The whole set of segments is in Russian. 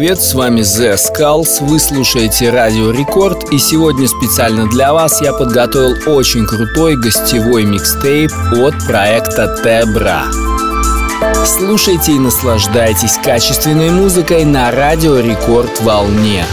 Привет, с вами The Skulls, вы слушаете Радио Рекорд и сегодня специально для вас я подготовил очень крутой гостевой микстейп от проекта Тебра. Слушайте и наслаждайтесь качественной музыкой на Радио Рекорд волне.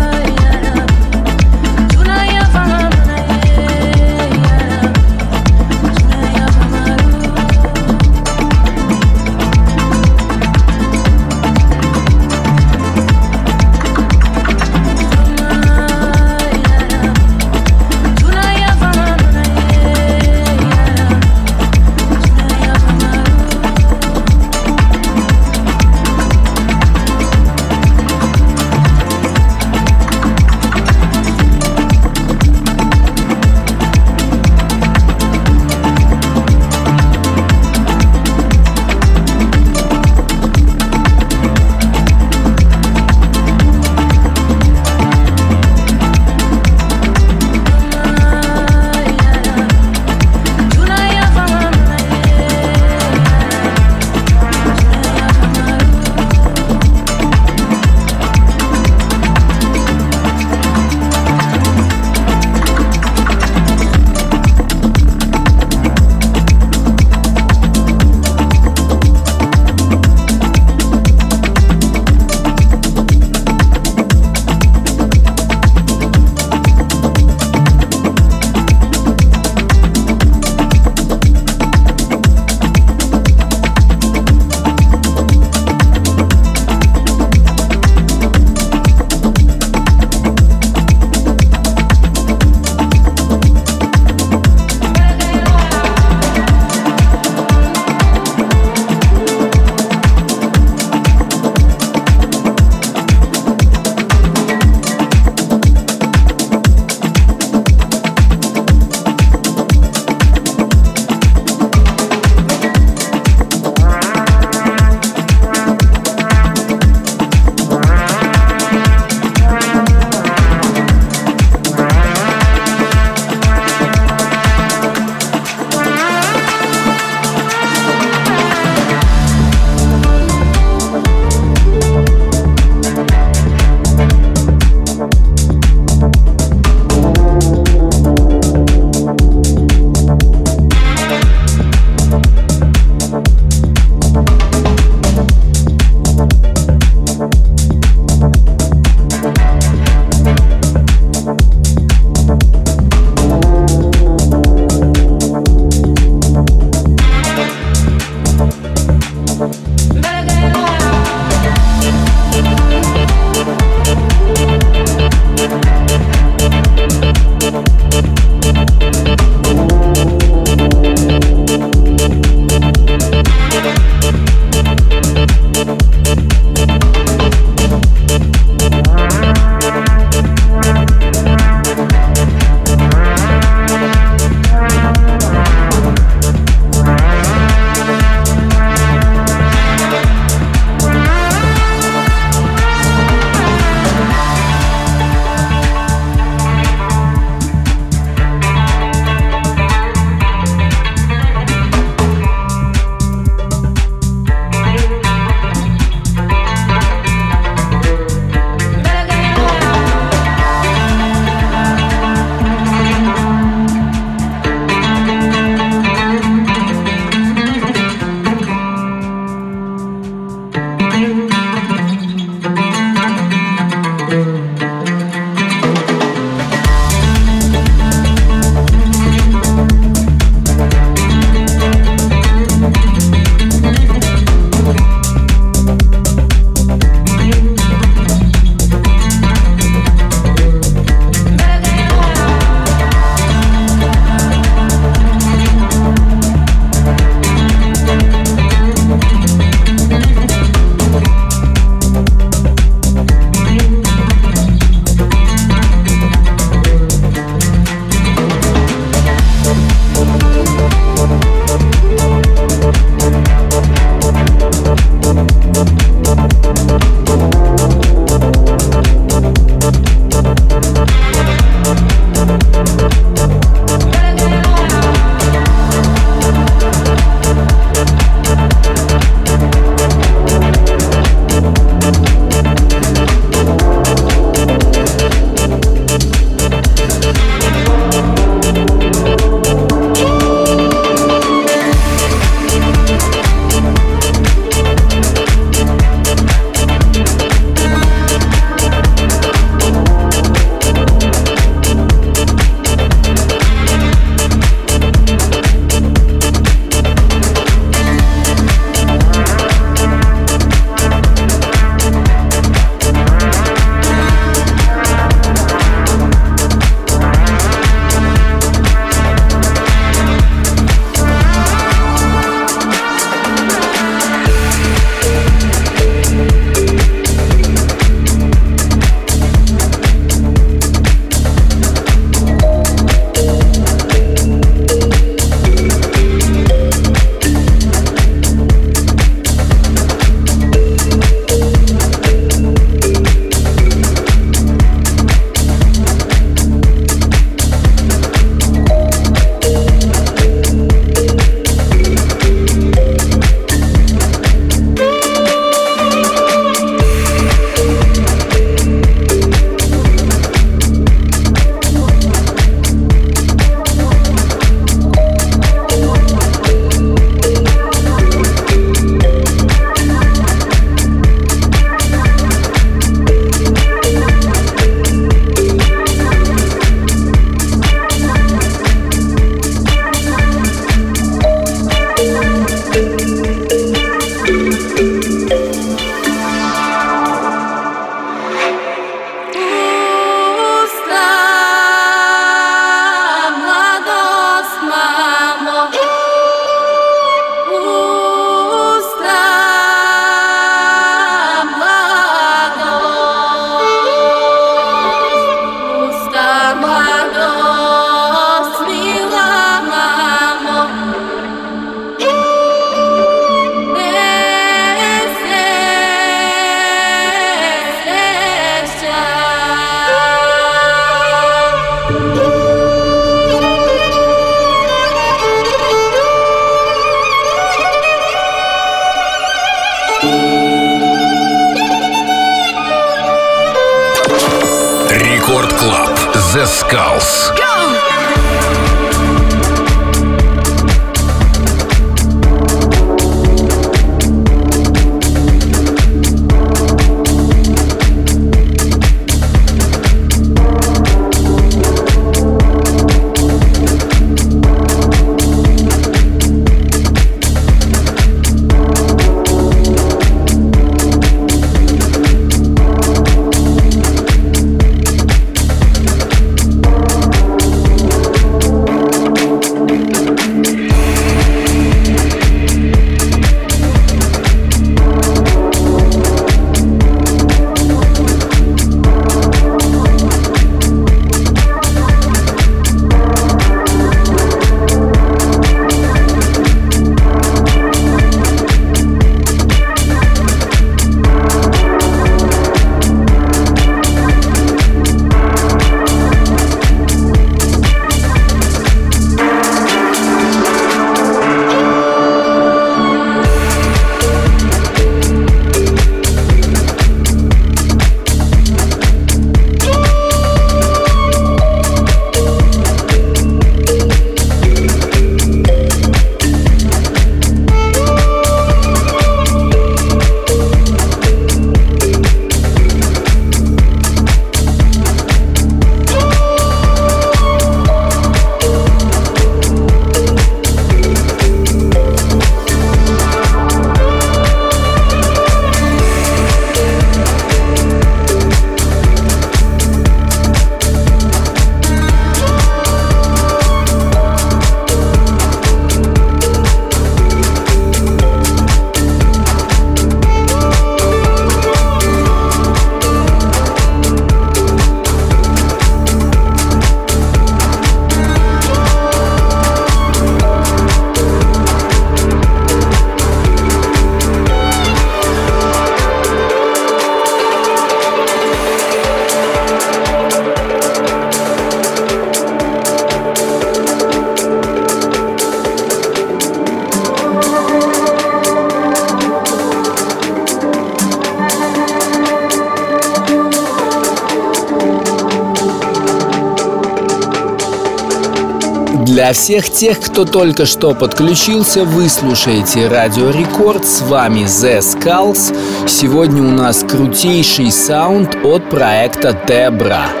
Для всех тех, кто только что подключился, вы слушаете Радио Рекорд. С вами The Skulls. Сегодня у нас крутейший саунд от проекта Тебра.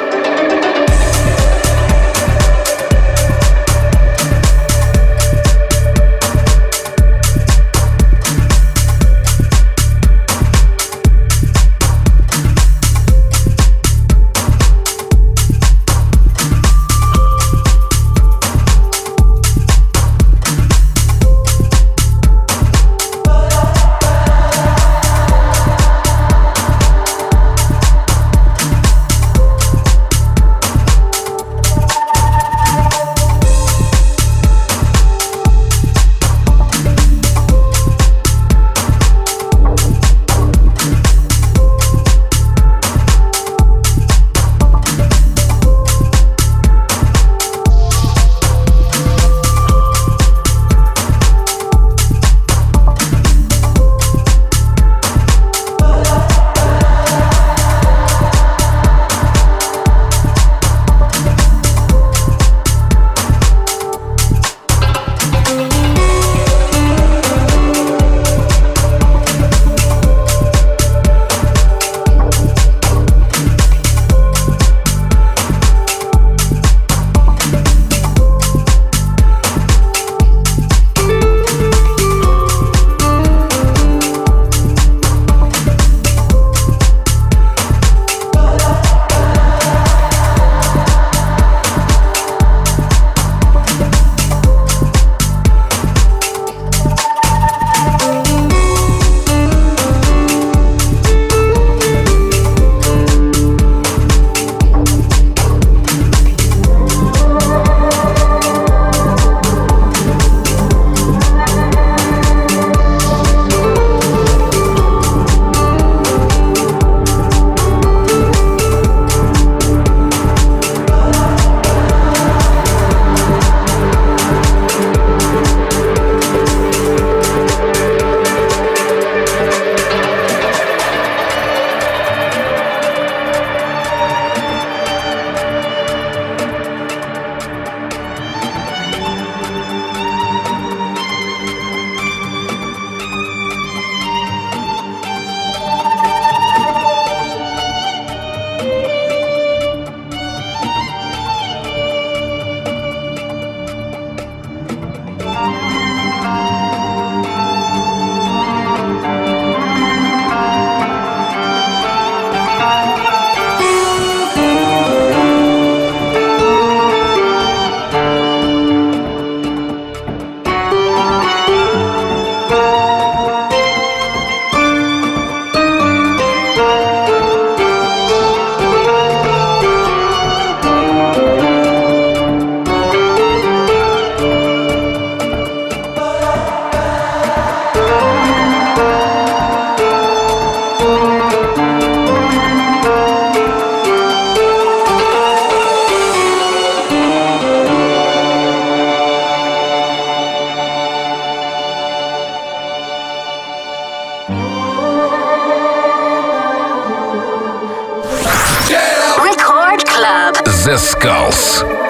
The Skulls.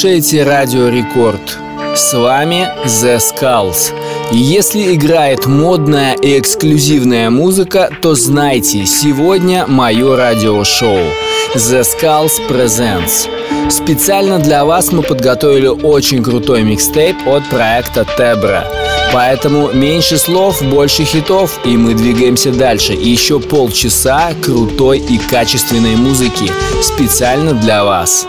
Слушаете Радио Рекорд. С вами The Skulls. И если играет модная и эксклюзивная музыка, то знайте, сегодня мое радиошоу The Skulls Presents. Специально для вас мы подготовили очень крутой микстейп от проекта Тебра. Поэтому меньше слов, больше хитов, и мы двигаемся дальше. И еще полчаса крутой и качественной музыки специально для вас.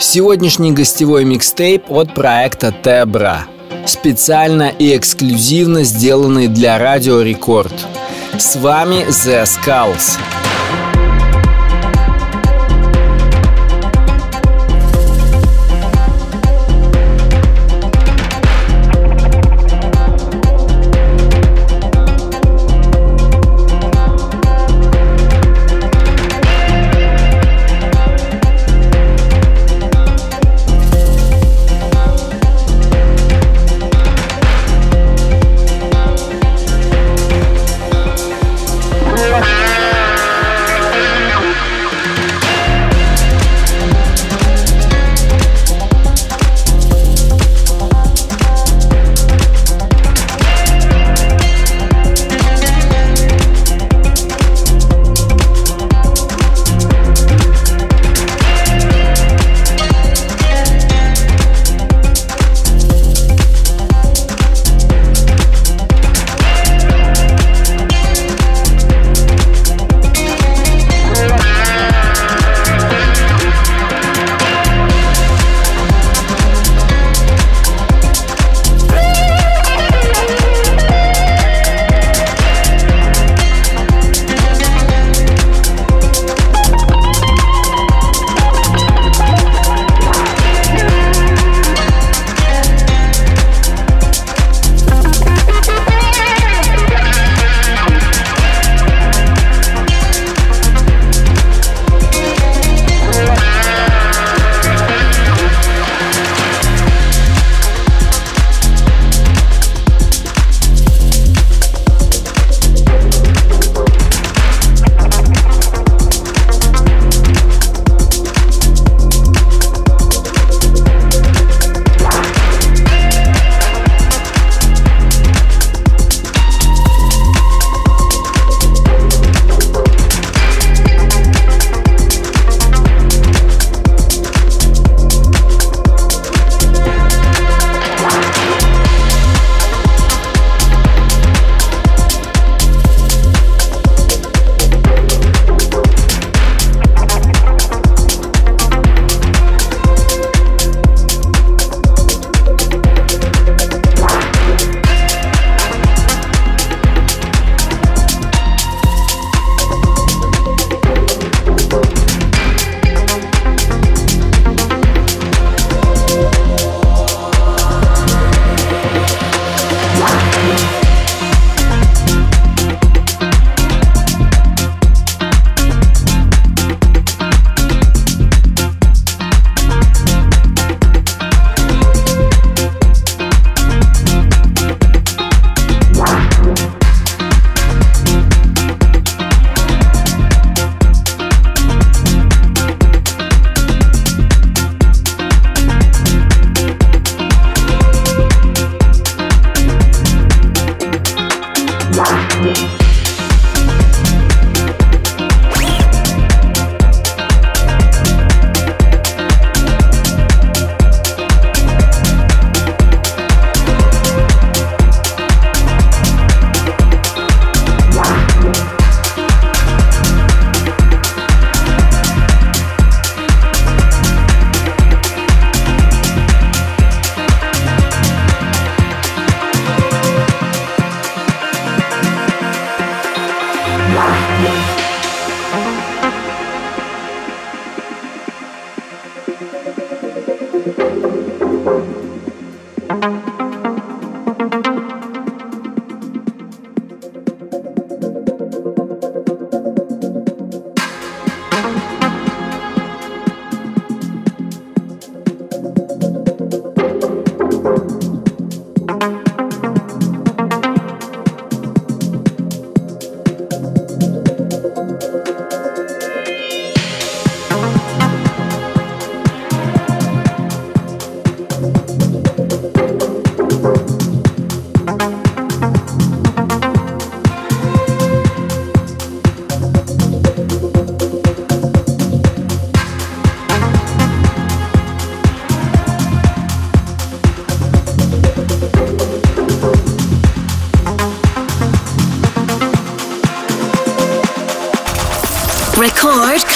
Сегодняшний гостевой микстейп от проекта Тебра. Специально и эксклюзивно сделанный для Радио Рекорд. С вами The Skulls.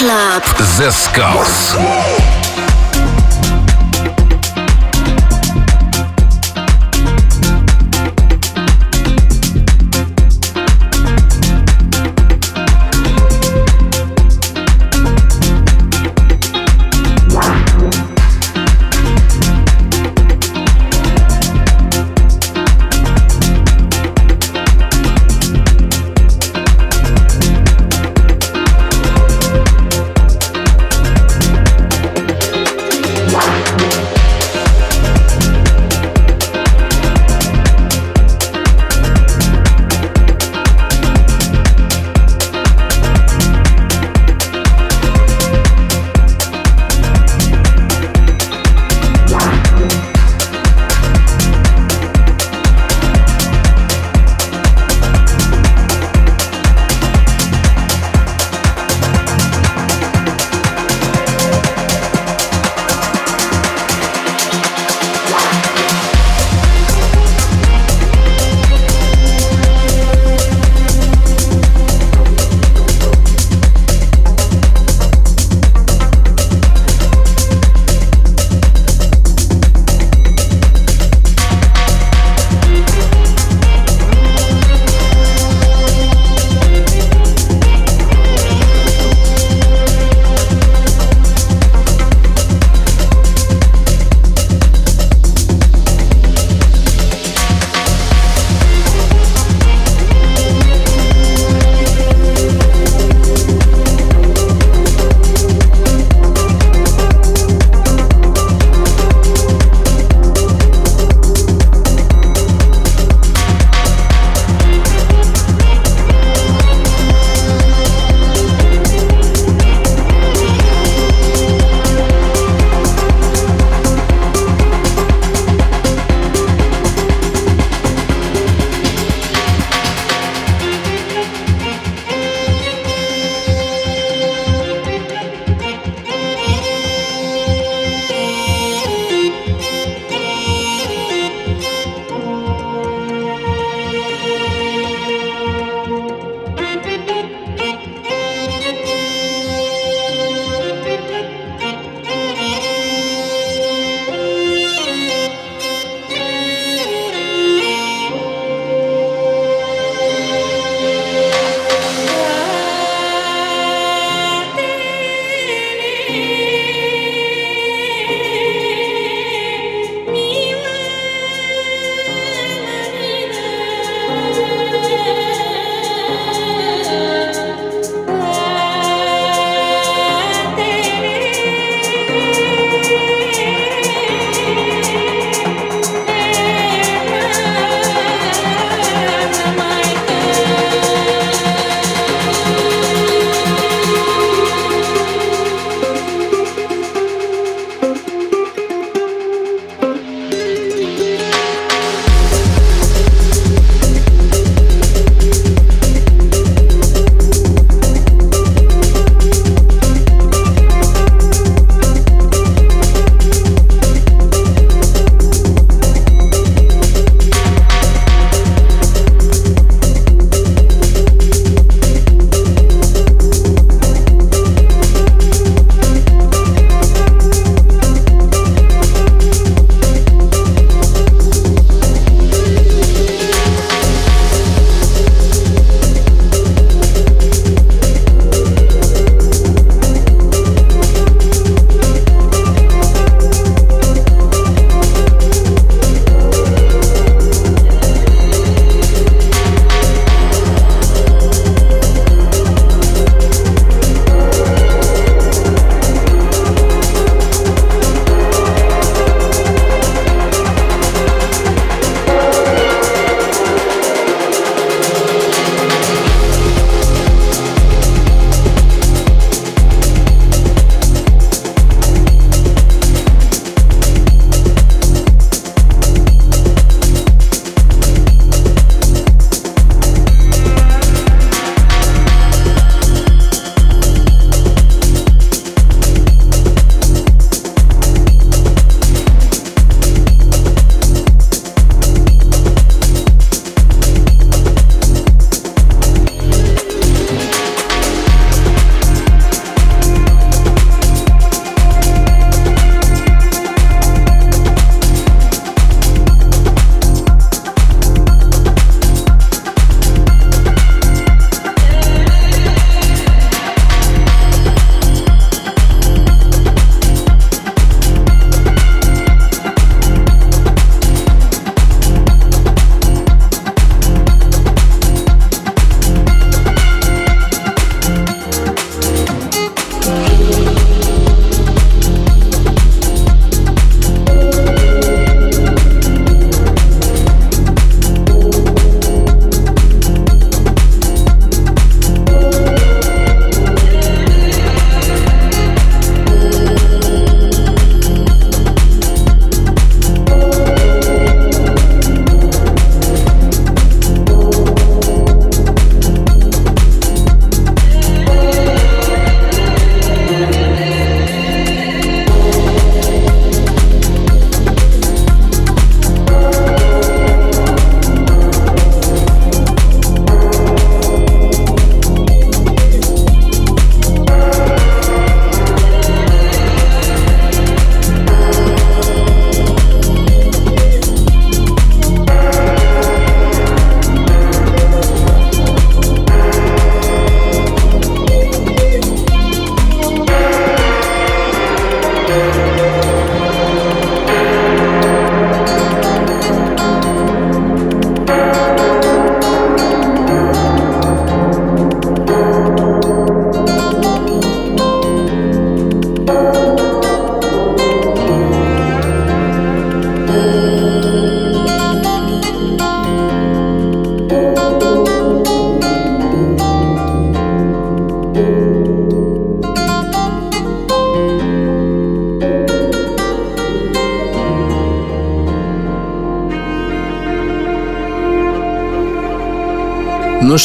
Club. The Skulls.